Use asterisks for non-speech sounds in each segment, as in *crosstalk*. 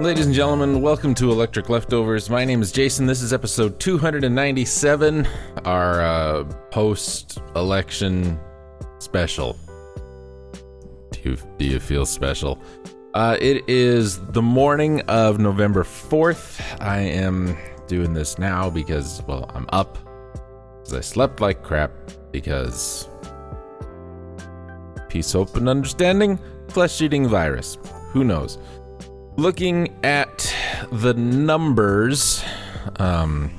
Ladies and gentlemen, welcome to Electric Leftovers. My name is Jason. This is episode 297, our uh, post election special. Do you, do you feel special? Uh, it is the morning of November 4th. I am doing this now because, well, I'm up. Because I slept like crap. Because. Peace, hope, and understanding. Flesh eating virus. Who knows? Looking at the numbers, um,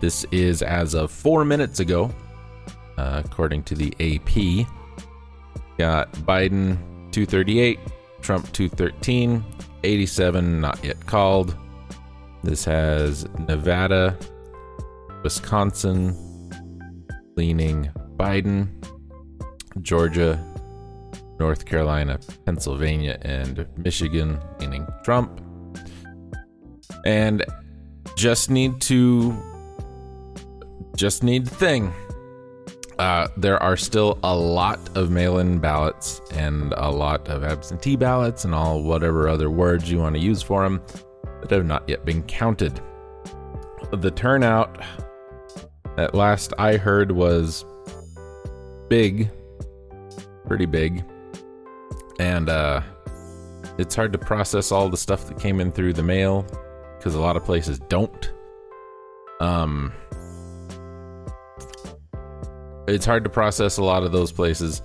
this is as of four minutes ago, uh, according to the AP. Got Biden 238, Trump 213, 87 not yet called. This has Nevada, Wisconsin leaning Biden, Georgia, North Carolina, Pennsylvania, and Michigan leaning Trump. And just need to just need the thing. Uh, there are still a lot of mail in ballots and a lot of absentee ballots and all whatever other words you want to use for them that have not yet been counted. The turnout, at last I heard, was big, pretty big. And uh, it's hard to process all the stuff that came in through the mail because a lot of places don't. Um, it's hard to process a lot of those places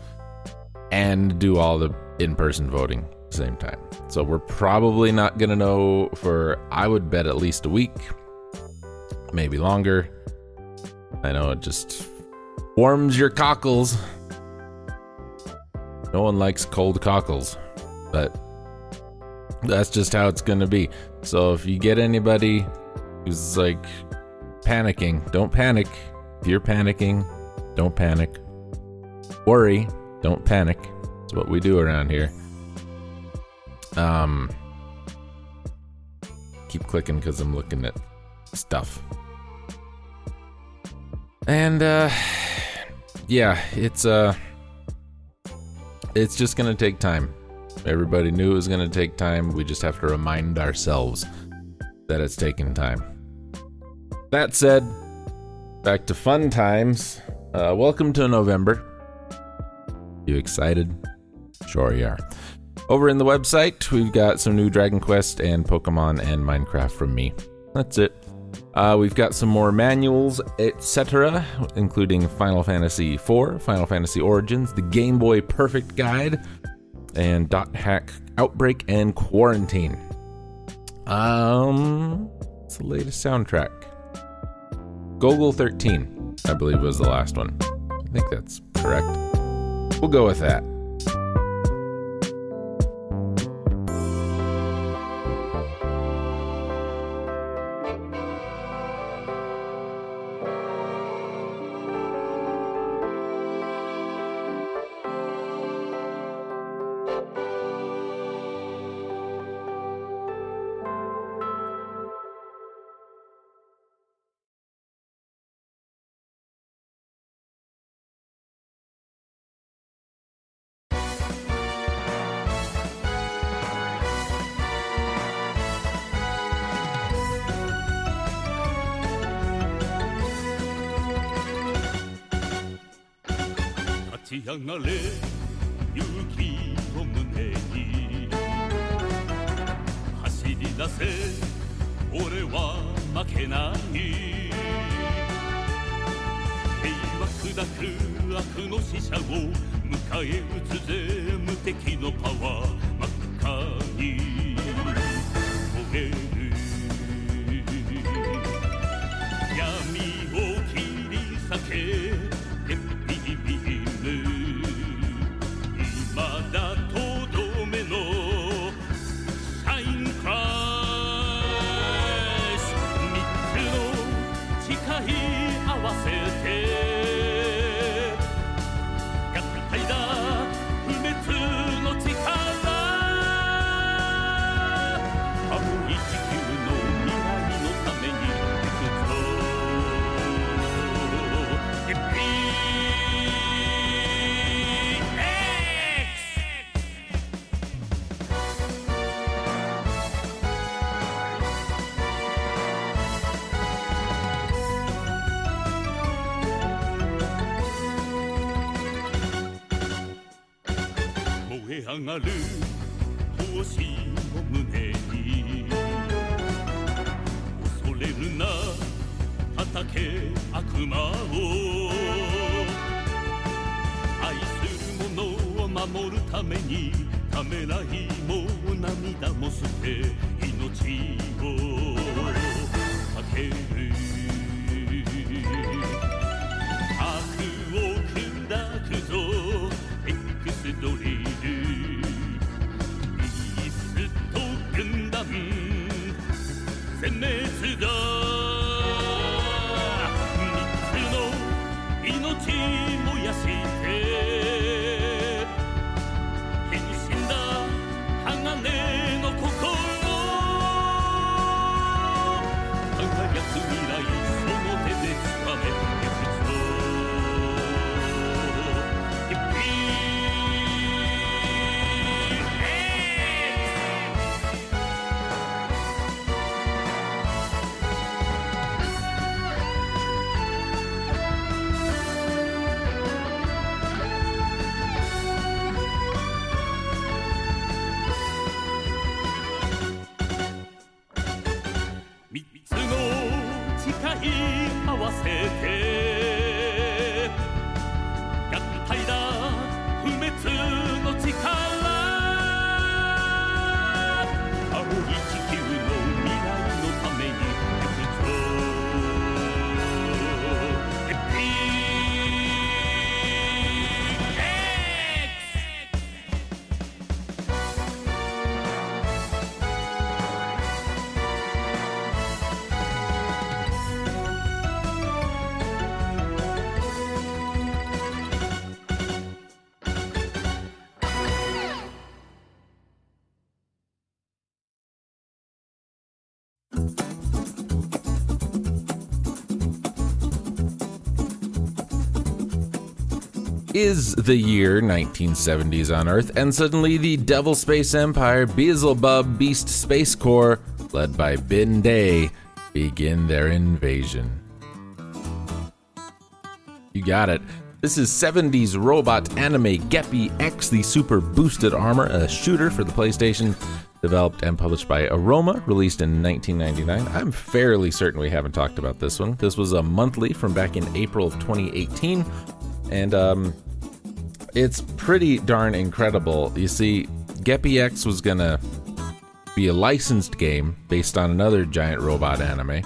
and do all the in-person voting at the same time. So we're probably not to know for I would bet at least a week, maybe longer. I know it just warms your cockles. No one likes cold cockles, but that's just how it's to be. So if you get anybody who's like panicking, don't panic. If you're panicking, don't panic. Worry, don't panic. It's what we do around here. Um, keep clicking because I'm looking at stuff. And uh, *sighs* yeah, it's uh, it's just gonna take time. Everybody knew it was gonna take time. We just have to remind ourselves that it's taking time. That said, back to fun times. Uh, welcome to November. You excited? Sure you are. Over in the website, we've got some new Dragon Quest and Pokemon and Minecraft from me. That's it. Uh, we've got some more manuals, etc., including Final Fantasy IV, Final Fantasy Origins, the Game Boy Perfect Guide, and Dot Hack Outbreak and Quarantine. Um, it's the latest soundtrack. Golgo 13, I believe, was the last one. I think that's correct. We'll go with that. ち上がれ。勇気を胸に走り出せ。俺は負けない。平和砕く悪の使者を迎え撃つぜ。無敵のパワー真っ赤に。上がる闘志を胸に恐れるな。叩け。悪魔を愛する者を守るためにためらいも涙も捨て命をかける悪を砕くぞエクスドリル go. Is the year 1970s on Earth, and suddenly the Devil Space Empire Beelzebub Beast Space Corps, led by Bin Day, begin their invasion. You got it. This is 70s robot anime Geppy X, the super boosted armor, a shooter for the PlayStation, developed and published by Aroma, released in 1999. I'm fairly certain we haven't talked about this one. This was a monthly from back in April of 2018, and um, it's pretty darn incredible. You see, Geppy X was gonna be a licensed game based on another giant robot anime,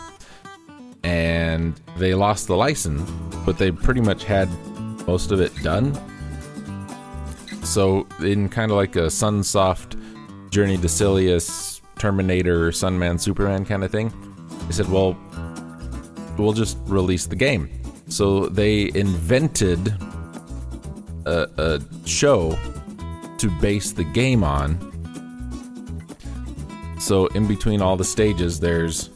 and they lost the license, but they pretty much had most of it done. So, in kind of like a Sunsoft Journey to Silius, Terminator, Sunman, Superman kind of thing, they said, well, we'll just release the game. So, they invented a, a show to base the game on. So, in between all the stages, there's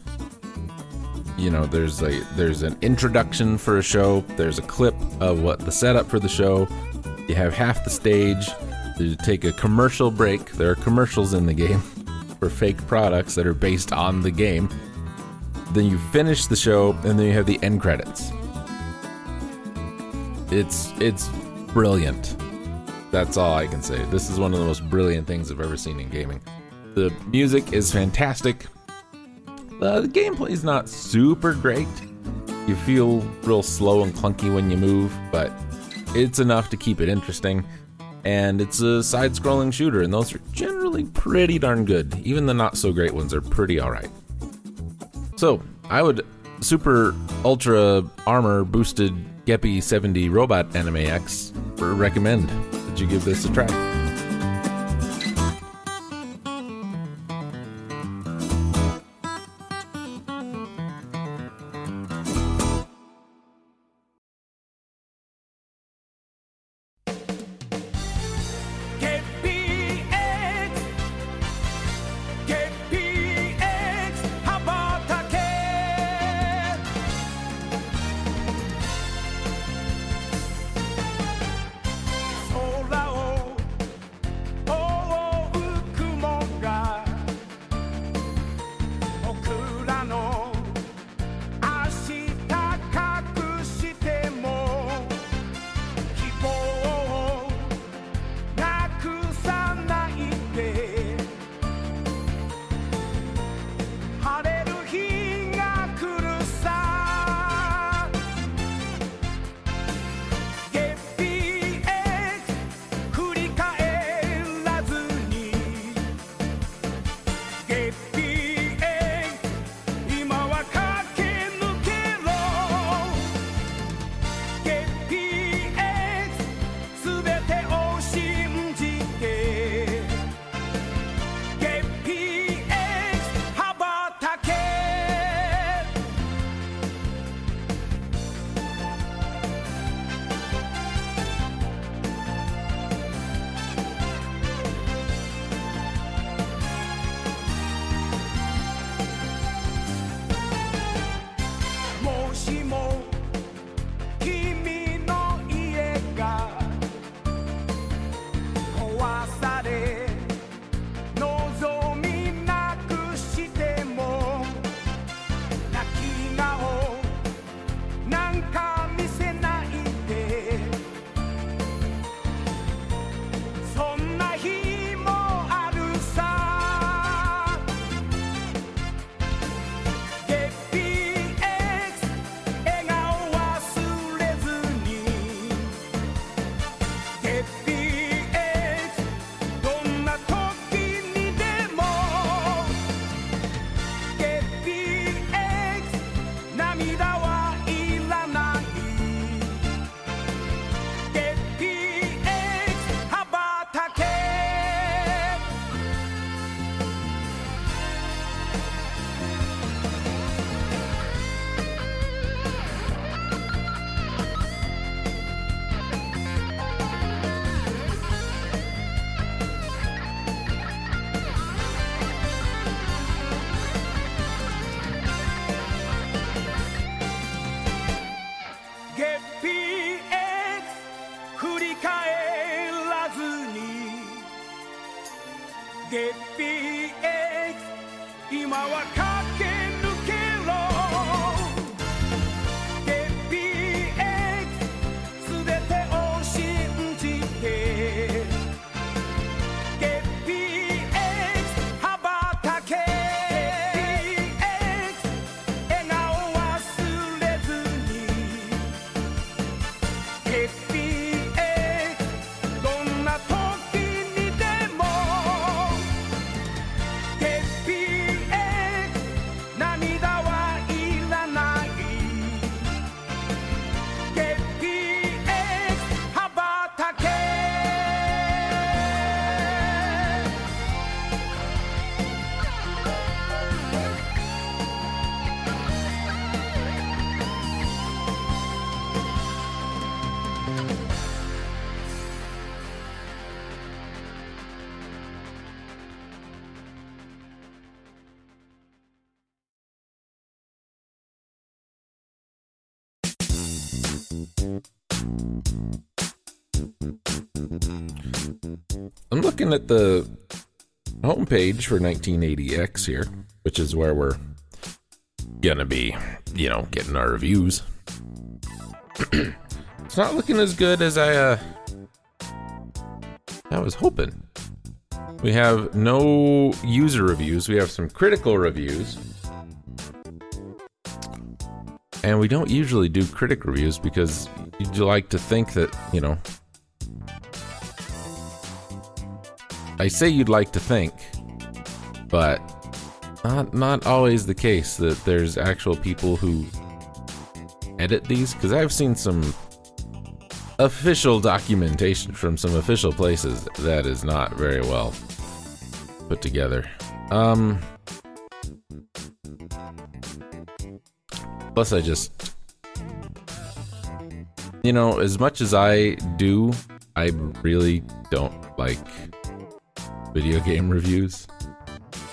you know there's a there's an introduction for a show there's a clip of what the setup for the show. You have half the stage you take a commercial break. There are commercials in the game *laughs* for fake products that are based on the game. Then you finish the show and then you have the end credits. It's it's brilliant that's all i can say this is one of the most brilliant things i've ever seen in gaming the music is fantastic uh, the gameplay is not super great. You feel real slow and clunky when you move, but it's enough to keep it interesting. And it's a side scrolling shooter, and those are generally pretty darn good. Even the not so great ones are pretty alright. So, I would super ultra armor boosted Geppy 70 Robot Anime X recommend that you give this a try. Looking at the homepage for 198X here, which is where we're gonna be, you know, getting our reviews. *clears throat* it's not looking as good as I uh I was hoping. We have no user reviews. We have some critical reviews. And we don't usually do critic reviews because you like to think that, you know, I say you'd like to think, but not not always the case that there's actual people who edit these because I've seen some official documentation from some official places that is not very well put together. Um plus I just you know, as much as I do, I really don't like video game reviews.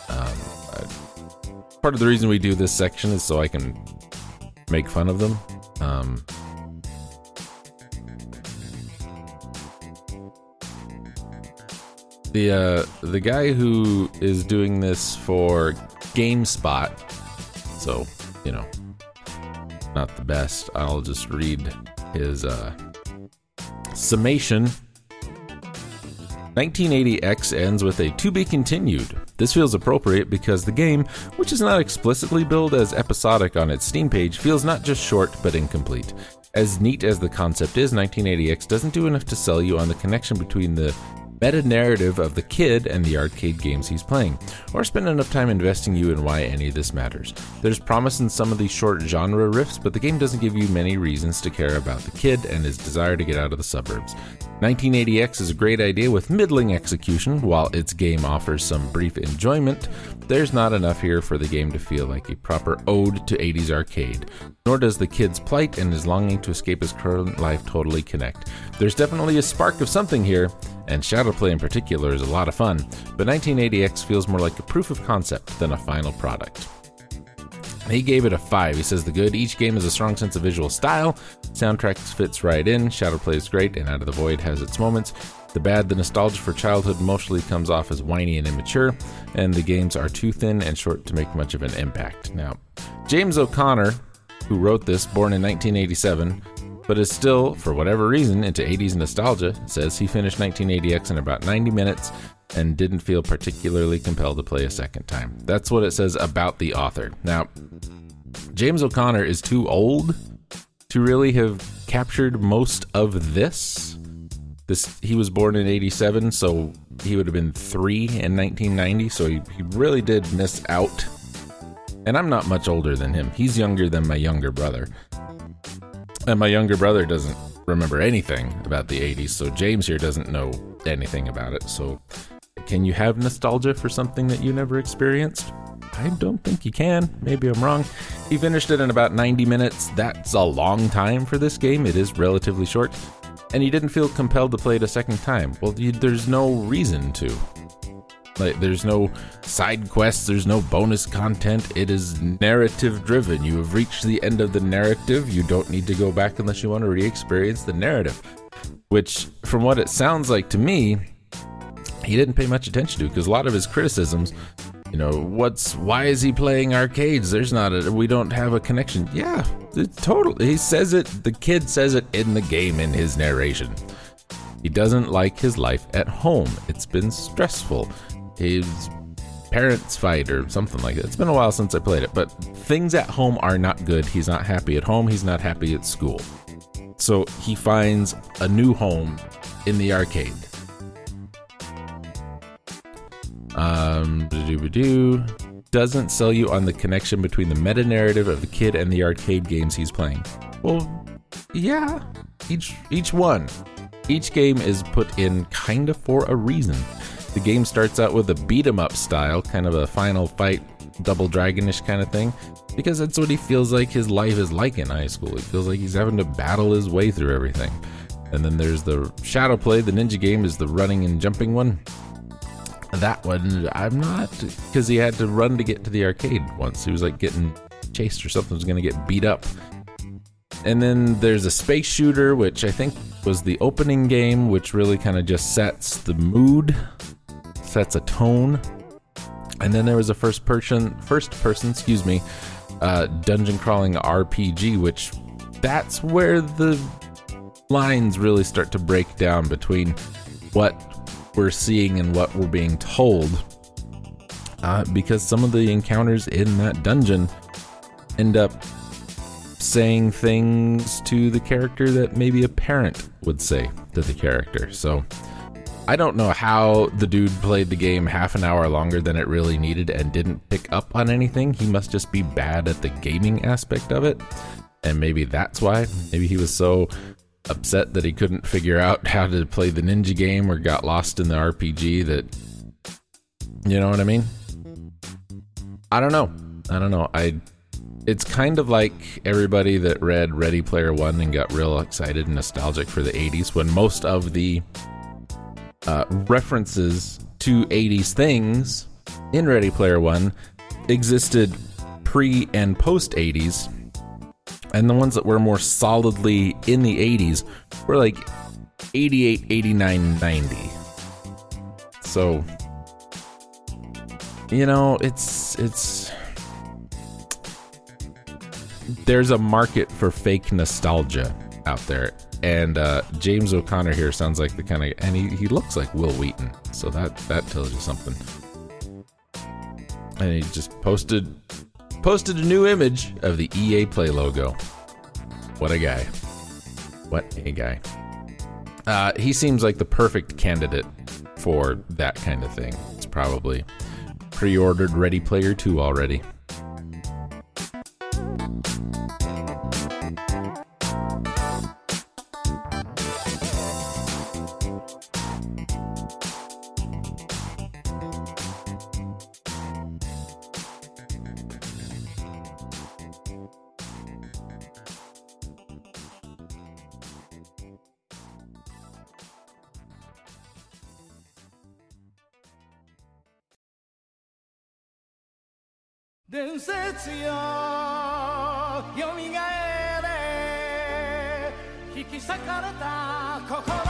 Um, I, part of the reason we do this section is so I can make fun of them. Um, the uh, the guy who is doing this for GameSpot, so you know, not the best. I'll just read his uh, summation 198X ends with a to be continued. This feels appropriate because the game, which is not explicitly billed as episodic on its Steam page, feels not just short but incomplete. As neat as the concept is, 198X doesn't do enough to sell you on the connection between the meta narrative of the kid and the arcade games he's playing, or spend enough time investing you in why any of this matters. There's promise in some of these short genre riffs, but the game doesn't give you many reasons to care about the kid and his desire to get out of the suburbs. 198X is a great idea with middling execution. While its game offers some brief enjoyment, there's not enough here for the game to feel like a proper ode to 80s arcade. Nor does the kid's plight and his longing to escape his current life totally connect. There's definitely a spark of something here, and Shadowplay in particular is a lot of fun, but 198X feels more like a proof of concept than a final product. He gave it a 5. He says the good, each game has a strong sense of visual style, soundtrack fits right in, Shadowplay is great, and Out of the Void has its moments. The bad, the nostalgia for childhood mostly comes off as whiny and immature, and the games are too thin and short to make much of an impact. Now, James O'Connor, who wrote this, born in 1987, but is still, for whatever reason, into 80s nostalgia, says he finished 198X in about 90 minutes and didn't feel particularly compelled to play a second time. That's what it says about the author. Now, James O'Connor is too old to really have captured most of this. This he was born in 87, so he would have been 3 in 1990, so he, he really did miss out. And I'm not much older than him. He's younger than my younger brother. And my younger brother doesn't remember anything about the 80s, so James here doesn't know anything about it. So, can you have nostalgia for something that you never experienced? I don't think you can. Maybe I'm wrong. He finished it in about 90 minutes. That's a long time for this game. It is relatively short. And he didn't feel compelled to play it a second time. Well, there's no reason to. Like, there's no side quests, there's no bonus content. It is narrative driven. You have reached the end of the narrative. You don't need to go back unless you want to re experience the narrative. Which, from what it sounds like to me, he didn't pay much attention to because a lot of his criticisms, you know, what's why is he playing arcades? There's not a we don't have a connection. Yeah, totally. He says it. The kid says it in the game in his narration. He doesn't like his life at home. It's been stressful. His parents fight or something like that. It's been a while since I played it, but things at home are not good. He's not happy at home. He's not happy at school. So he finds a new home in the arcade. Um, doesn't sell you on the connection between the meta narrative of the kid and the arcade games he's playing. Well, yeah, each each one, each game is put in kind of for a reason. The game starts out with a beat 'em up style, kind of a final fight, double dragonish kind of thing, because that's what he feels like his life is like in high school. He feels like he's having to battle his way through everything. And then there's the Shadow Play, the ninja game is the running and jumping one. That one, I'm not, because he had to run to get to the arcade once. He was like getting chased or something, was going to get beat up. And then there's a space shooter, which I think was the opening game, which really kind of just sets the mood, sets a tone. And then there was a first person, first person, excuse me, uh, dungeon crawling RPG, which that's where the lines really start to break down between what we're seeing and what we're being told. Uh, because some of the encounters in that dungeon end up saying things to the character that maybe a parent would say to the character. So I don't know how the dude played the game half an hour longer than it really needed and didn't pick up on anything. He must just be bad at the gaming aspect of it. And maybe that's why. Maybe he was so upset that he couldn't figure out how to play the ninja game or got lost in the RPG that you know what I mean? I don't know. I don't know. I it's kind of like everybody that read Ready Player 1 and got real excited and nostalgic for the 80s when most of the uh, references to 80s things in Ready Player 1 existed pre and post 80s and the ones that were more solidly in the 80s were like 88 89 90 so you know it's it's there's a market for fake nostalgia out there and uh, james o'connor here sounds like the kind of and he, he looks like Wil Wheaton so that that tells you something and he just posted posted a new image of the EA Play logo. What a guy. What a guy. Uh, he seems like the perfect candidate for that kind of thing. It's probably pre ordered Ready Player 2 already. 伝説よ。よみがえれ。引き裂かれた心。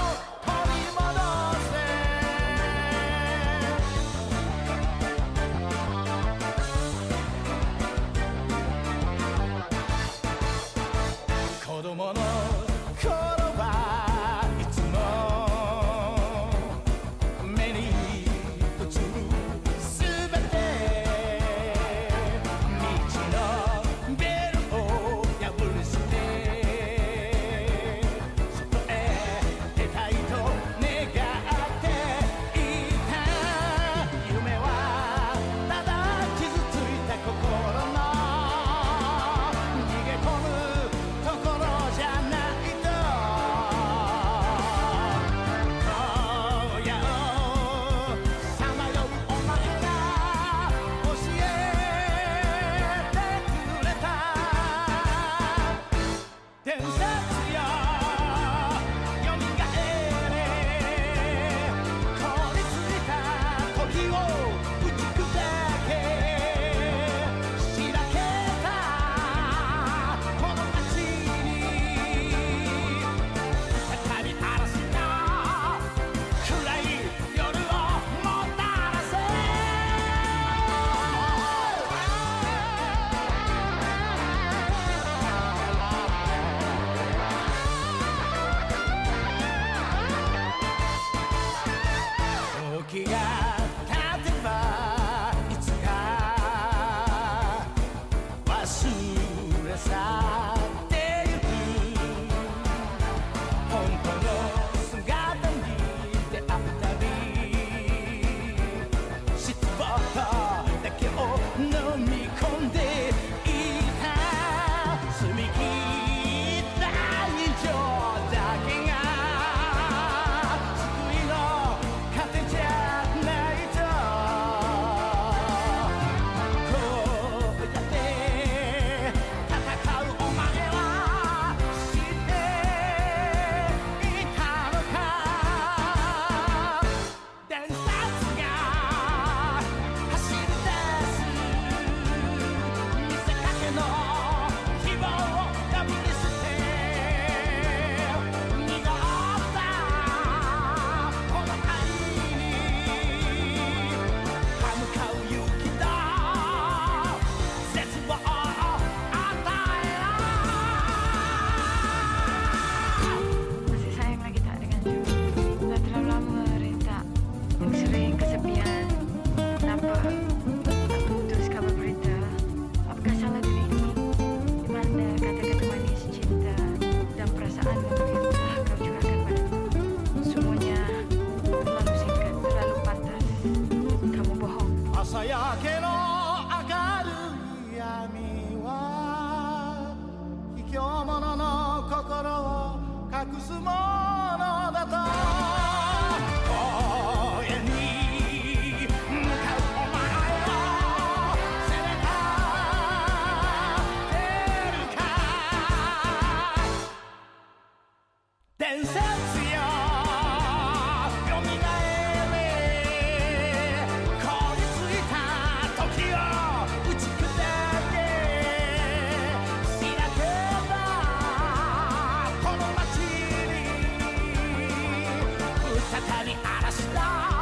not a star.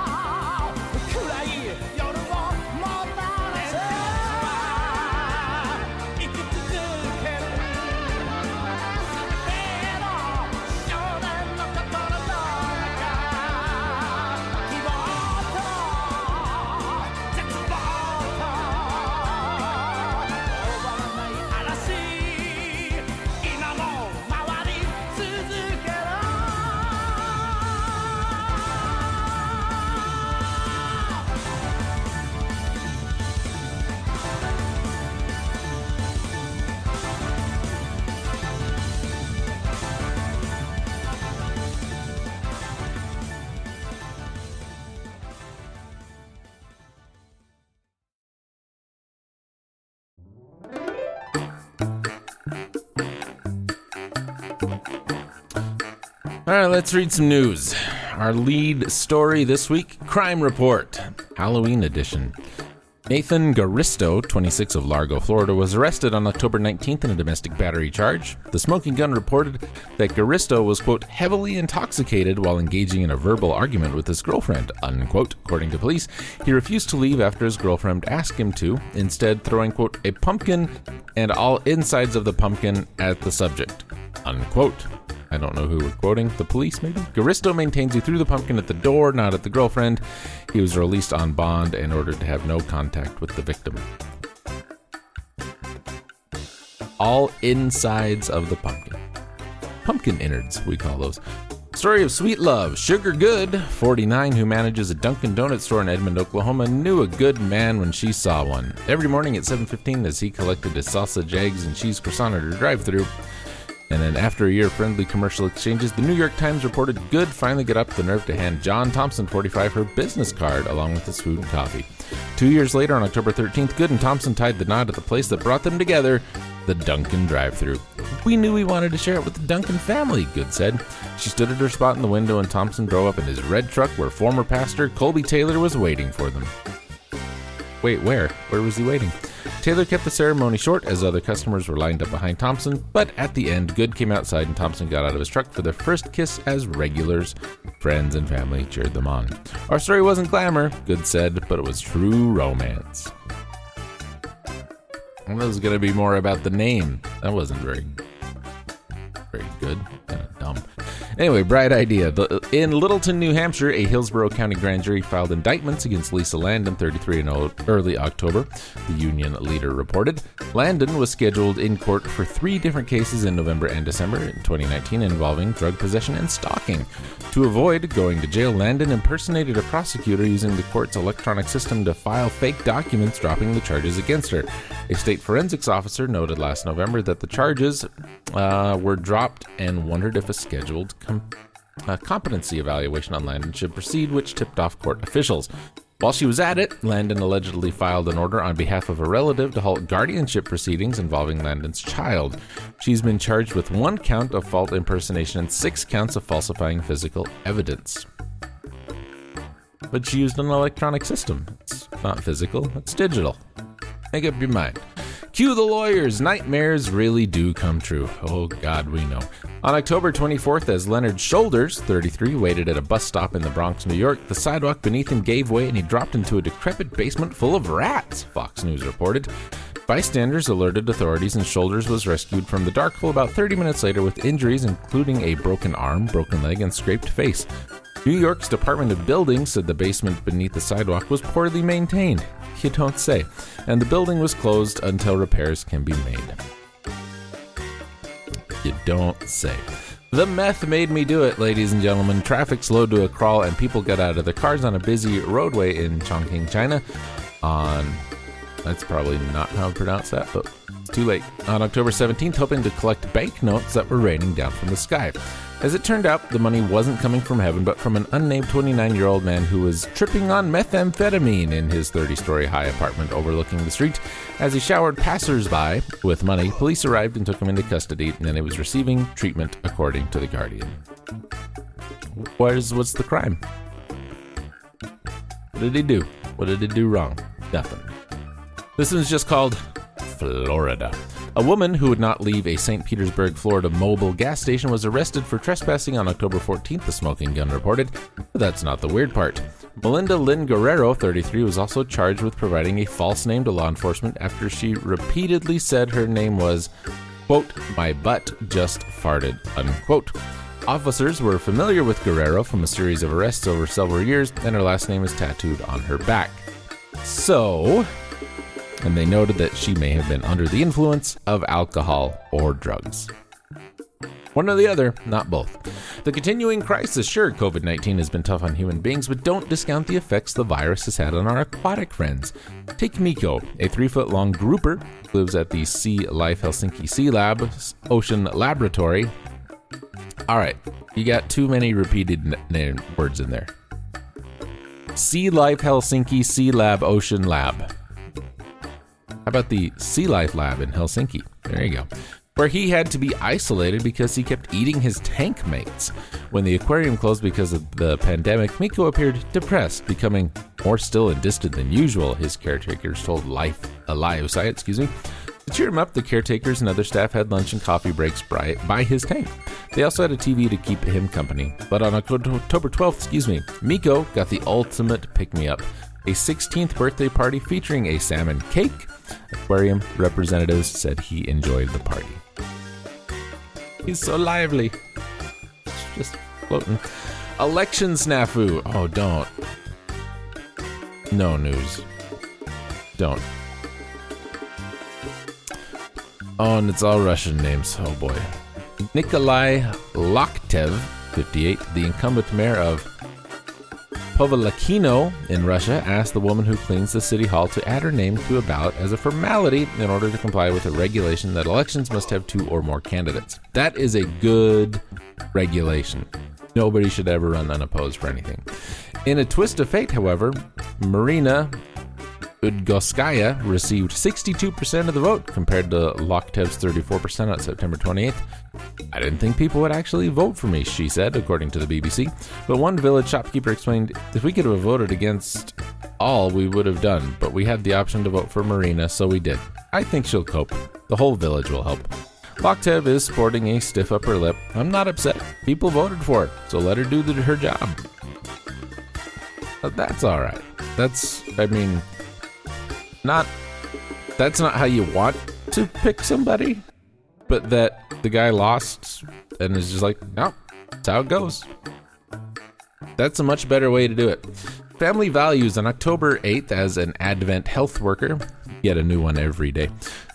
Right, let's read some news. Our lead story this week Crime Report, Halloween edition. Nathan Garisto, 26 of Largo, Florida, was arrested on October 19th in a domestic battery charge. The smoking gun reported that Garisto was, quote, heavily intoxicated while engaging in a verbal argument with his girlfriend, unquote. According to police, he refused to leave after his girlfriend asked him to, instead throwing, quote, a pumpkin and all insides of the pumpkin at the subject, unquote. I don't know who we're quoting. The police, maybe? Garisto maintains he threw the pumpkin at the door, not at the girlfriend. He was released on bond and ordered to have no contact with the victim. All insides of the pumpkin. Pumpkin innards, we call those. Story of sweet love. Sugar Good, 49, who manages a Dunkin' Donut store in Edmond, Oklahoma, knew a good man when she saw one. Every morning at 7:15, as he collected his sausage, eggs, and cheese croissant at her drive-through, and then after a year of friendly commercial exchanges, the New York Times reported Good finally got up the nerve to hand John Thompson, 45, her business card along with his food and coffee. Two years later, on October 13th, Good and Thompson tied the knot at the place that brought them together, the Dunkin' drive-thru. We knew we wanted to share it with the Dunkin' family, Good said. She stood at her spot in the window and Thompson drove up in his red truck where former pastor Colby Taylor was waiting for them. Wait, where? Where was he waiting? Taylor kept the ceremony short as other customers were lined up behind Thompson, but at the end, Good came outside and Thompson got out of his truck for their first kiss as regulars. Friends and family cheered them on. Our story wasn't glamour, Good said, but it was true romance. And that was going to be more about the name. That wasn't very, very good. Anyway, bright idea. In Littleton, New Hampshire, a Hillsborough County grand jury filed indictments against Lisa Landon, 33, in early October, the union leader reported. Landon was scheduled in court for three different cases in November and December in 2019 involving drug possession and stalking. To avoid going to jail, Landon impersonated a prosecutor using the court's electronic system to file fake documents dropping the charges against her. A state forensics officer noted last November that the charges uh, were dropped and wondered if a scheduled com- uh, competency evaluation on Landon should proceed, which tipped off court officials. While she was at it, Landon allegedly filed an order on behalf of a relative to halt guardianship proceedings involving Landon's child. She's been charged with one count of false impersonation and six counts of falsifying physical evidence. But she used an electronic system. It's not physical, it's digital. Make up your mind. Cue the lawyers. Nightmares really do come true. Oh, God, we know. On October 24th, as Leonard Shoulders, 33, waited at a bus stop in the Bronx, New York, the sidewalk beneath him gave way and he dropped into a decrepit basement full of rats, Fox News reported. Bystanders alerted authorities and Shoulders was rescued from the dark hole about 30 minutes later with injuries including a broken arm, broken leg, and scraped face. New York's Department of Buildings said the basement beneath the sidewalk was poorly maintained. You don't say. And the building was closed until repairs can be made. You don't say. The meth made me do it, ladies and gentlemen. Traffic slowed to a crawl and people got out of their cars on a busy roadway in Chongqing, China on that's probably not how to pronounce that, but too late. On October 17th, hoping to collect banknotes that were raining down from the sky. As it turned out, the money wasn't coming from heaven, but from an unnamed 29 year old man who was tripping on methamphetamine in his 30 story high apartment overlooking the street. As he showered passersby with money, police arrived and took him into custody, and he was receiving treatment according to The Guardian. What is, what's the crime? What did he do? What did he do wrong? Nothing. This one's just called Florida. A woman who would not leave a St. Petersburg, Florida mobile gas station was arrested for trespassing on October 14th, the smoking gun reported. But that's not the weird part. Melinda Lynn Guerrero, 33, was also charged with providing a false name to law enforcement after she repeatedly said her name was, quote, my butt just farted, unquote. Officers were familiar with Guerrero from a series of arrests over several years, and her last name is tattooed on her back. So, and they noted that she may have been under the influence of alcohol or drugs. One or the other, not both. The continuing crisis sure, COVID 19 has been tough on human beings, but don't discount the effects the virus has had on our aquatic friends. Take Miko, a three foot long grouper who lives at the Sea Life Helsinki Sea Lab Ocean Laboratory. All right, you got too many repeated n- n- words in there. Sea Life Helsinki Sea Lab Ocean Lab. How about the Sea Life Lab in Helsinki? There you go. Where he had to be isolated because he kept eating his tank mates. When the aquarium closed because of the pandemic, Miko appeared depressed, becoming more still and distant than usual, his caretakers told Life uh, Alive Site, excuse me. To cheer him up, the caretakers and other staff had lunch and coffee breaks by, by his tank. They also had a TV to keep him company. But on October 12th, excuse me, Miko got the ultimate pick me up a 16th birthday party featuring a salmon cake. Aquarium representatives said he enjoyed the party. He's so lively. Just floating. Election snafu. Oh, don't. No news. Don't. Oh, and it's all Russian names. Oh boy. Nikolai Loktev, 58, the incumbent mayor of Povalakino in Russia asked the woman who cleans the city hall to add her name to a ballot as a formality in order to comply with a regulation that elections must have two or more candidates. That is a good regulation. Nobody should ever run unopposed for anything. In a twist of fate, however, Marina Udgoskaya received 62% of the vote compared to Loktev's 34% on September 28th. I didn't think people would actually vote for me, she said, according to the BBC. But one village shopkeeper explained if we could have voted against all, we would have done, but we had the option to vote for Marina, so we did. I think she'll cope. The whole village will help. Loktev is sporting a stiff upper lip. I'm not upset. People voted for her, so let her do the, her job. But that's all right. That's, I mean, not. That's not how you want to pick somebody, but that the guy lost and is just like, no, that's how it goes. That's a much better way to do it. Family Values on October 8th as an AdventHealth worker, get a new one every day.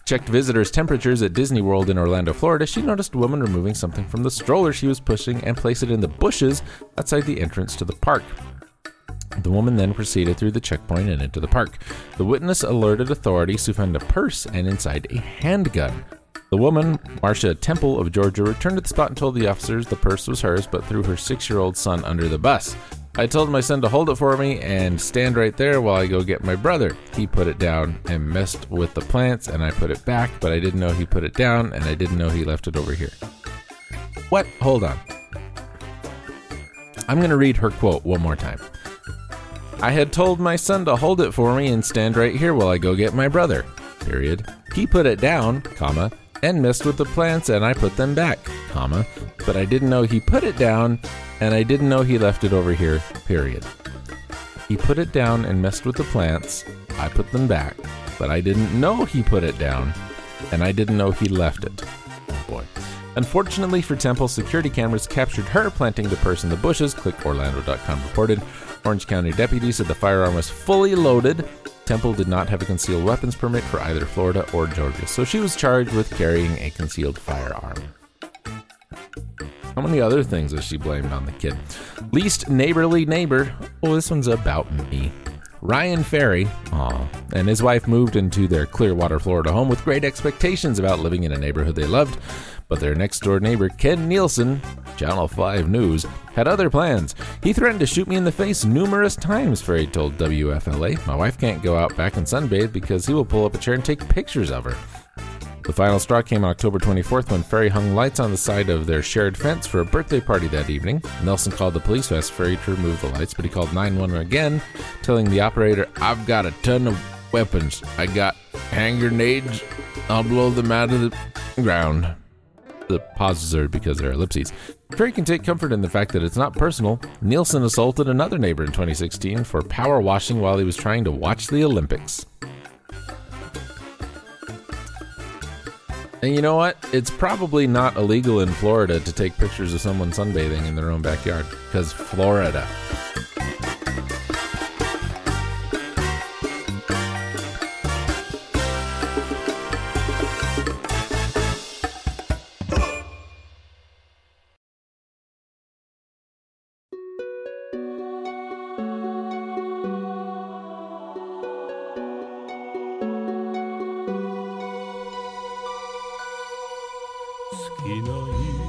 Checked visitors' temperatures at Disney World in Orlando, Florida. She noticed a woman removing something from the stroller she was pushing and place it in the bushes outside the entrance to the park. The woman then proceeded through the checkpoint and into the park. The witness alerted authorities who found a purse and inside a handgun. The woman, Marcia Temple of Georgia, returned to the spot and told the officers the purse was hers, but threw her six year old son under the bus. I told my son to hold it for me and stand right there while I go get my brother. He put it down and messed with the plants, and I put it back, but I didn't know he put it down, and I didn't know he left it over here. What? Hold on. I'm going to read her quote one more time. I had told my son to hold it for me and stand right here while I go get my brother. Period. He put it down, comma, and messed with the plants and I put them back, comma, but I didn't know he put it down and I didn't know he left it over here. Period. He put it down and messed with the plants. I put them back, but I didn't know he put it down and I didn't know he left it. Oh boy. Unfortunately for Temple, security cameras captured her planting the purse in the bushes, clickorlando.com reported. Orange County deputies said the firearm was fully loaded. Temple did not have a concealed weapons permit for either Florida or Georgia, so she was charged with carrying a concealed firearm. How many other things has she blamed on the kid? Least neighborly neighbor. Oh, this one's about me. Ryan Ferry, aw, and his wife moved into their Clearwater, Florida home with great expectations about living in a neighborhood they loved. But their next door neighbor, Ken Nielsen, Channel 5 News, had other plans. He threatened to shoot me in the face numerous times, Ferry told WFLA. My wife can't go out back and sunbathe because he will pull up a chair and take pictures of her. The final straw came on October 24th when Ferry hung lights on the side of their shared fence for a birthday party that evening. Nielsen called the police who asked Ferry to remove the lights, but he called 911 again, telling the operator, I've got a ton of weapons. I got hand grenades, I'll blow them out of the ground. The pauses are because they're ellipses. Trey can take comfort in the fact that it's not personal. Nielsen assaulted another neighbor in 2016 for power washing while he was trying to watch the Olympics. And you know what? It's probably not illegal in Florida to take pictures of someone sunbathing in their own backyard because Florida. inaiv.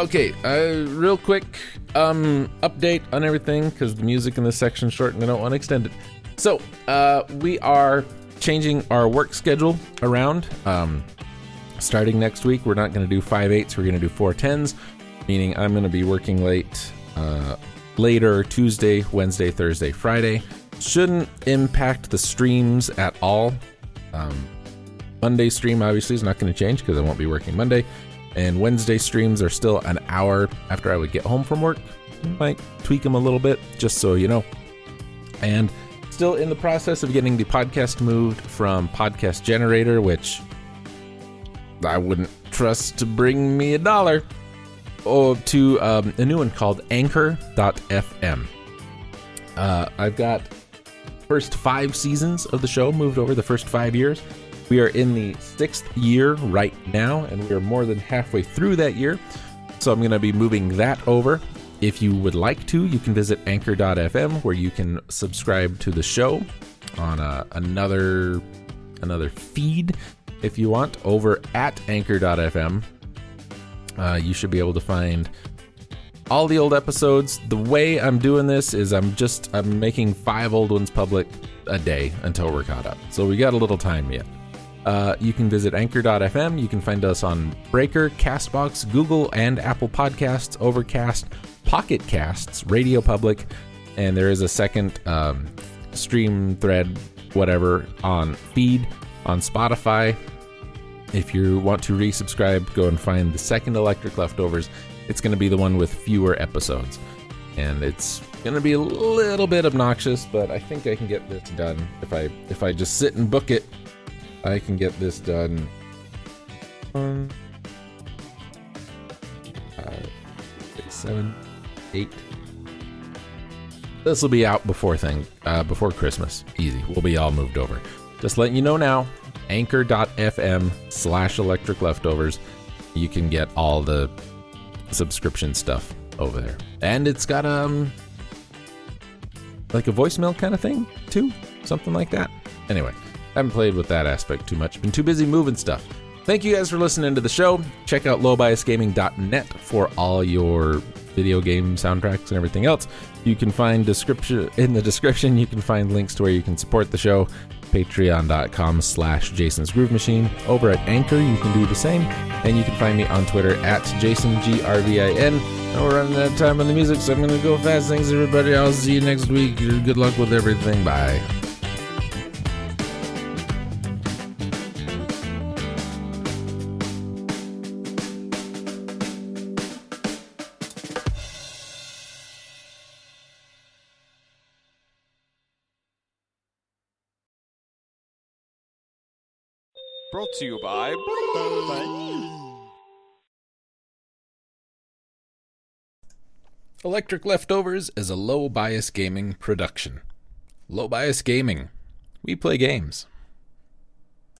Okay, uh, real quick um, update on everything because the music in this section short and I don't want to extend it. So, uh, we are changing our work schedule around. Um, starting next week, we're not going to do five eights, we're going to do four tens, meaning I'm going to be working late uh, later Tuesday, Wednesday, Thursday, Friday. Shouldn't impact the streams at all. Um, Monday stream obviously is not going to change because I won't be working Monday. And Wednesday streams are still an hour after I would get home from work. Might tweak them a little bit, just so you know. And still in the process of getting the podcast moved from Podcast Generator, which I wouldn't trust to bring me a dollar, to um, a new one called Anchor.fm. Uh, I've got first five seasons of the show moved over the first five years. We are in the sixth year right now, and we are more than halfway through that year. So I'm going to be moving that over. If you would like to, you can visit anchor.fm where you can subscribe to the show on uh, another another feed if you want over at anchor.fm. Uh, you should be able to find all the old episodes. The way I'm doing this is I'm just I'm making five old ones public a day until we're caught up. So we got a little time yet. Uh, you can visit anchor.fm. You can find us on Breaker, Castbox, Google and Apple Podcasts, Overcast, Pocket Casts, Radio Public, and there is a second um, stream thread, whatever, on feed on Spotify. If you want to resubscribe, go and find the second Electric Leftovers. It's going to be the one with fewer episodes. And it's going to be a little bit obnoxious, but I think I can get this done. If I if I just sit and book it, I can get this done. Um, five, six, seven, eight. This will be out before thing uh, before Christmas. Easy. We'll be all moved over. Just letting you know now. Anchor.fm slash electric leftovers. You can get all the subscription stuff over there. And it's got um like a voicemail kind of thing too. Something like that. Anyway, haven't played with that aspect too much. Been too busy moving stuff. Thank you guys for listening to the show. Check out lowbiasgaming.net for all your video game soundtracks and everything else. You can find description in the description. You can find links to where you can support the show. Patreon.com slash Jason's Groove Machine. Over at Anchor, you can do the same. And you can find me on Twitter at JasonGRVIN. Now we're running out of time on the music, so I'm going to go fast. Thanks, everybody. I'll see you next week. Good luck with everything. Bye. Brought to you by. Electric Leftovers is a low bias gaming production. Low bias gaming. We play games.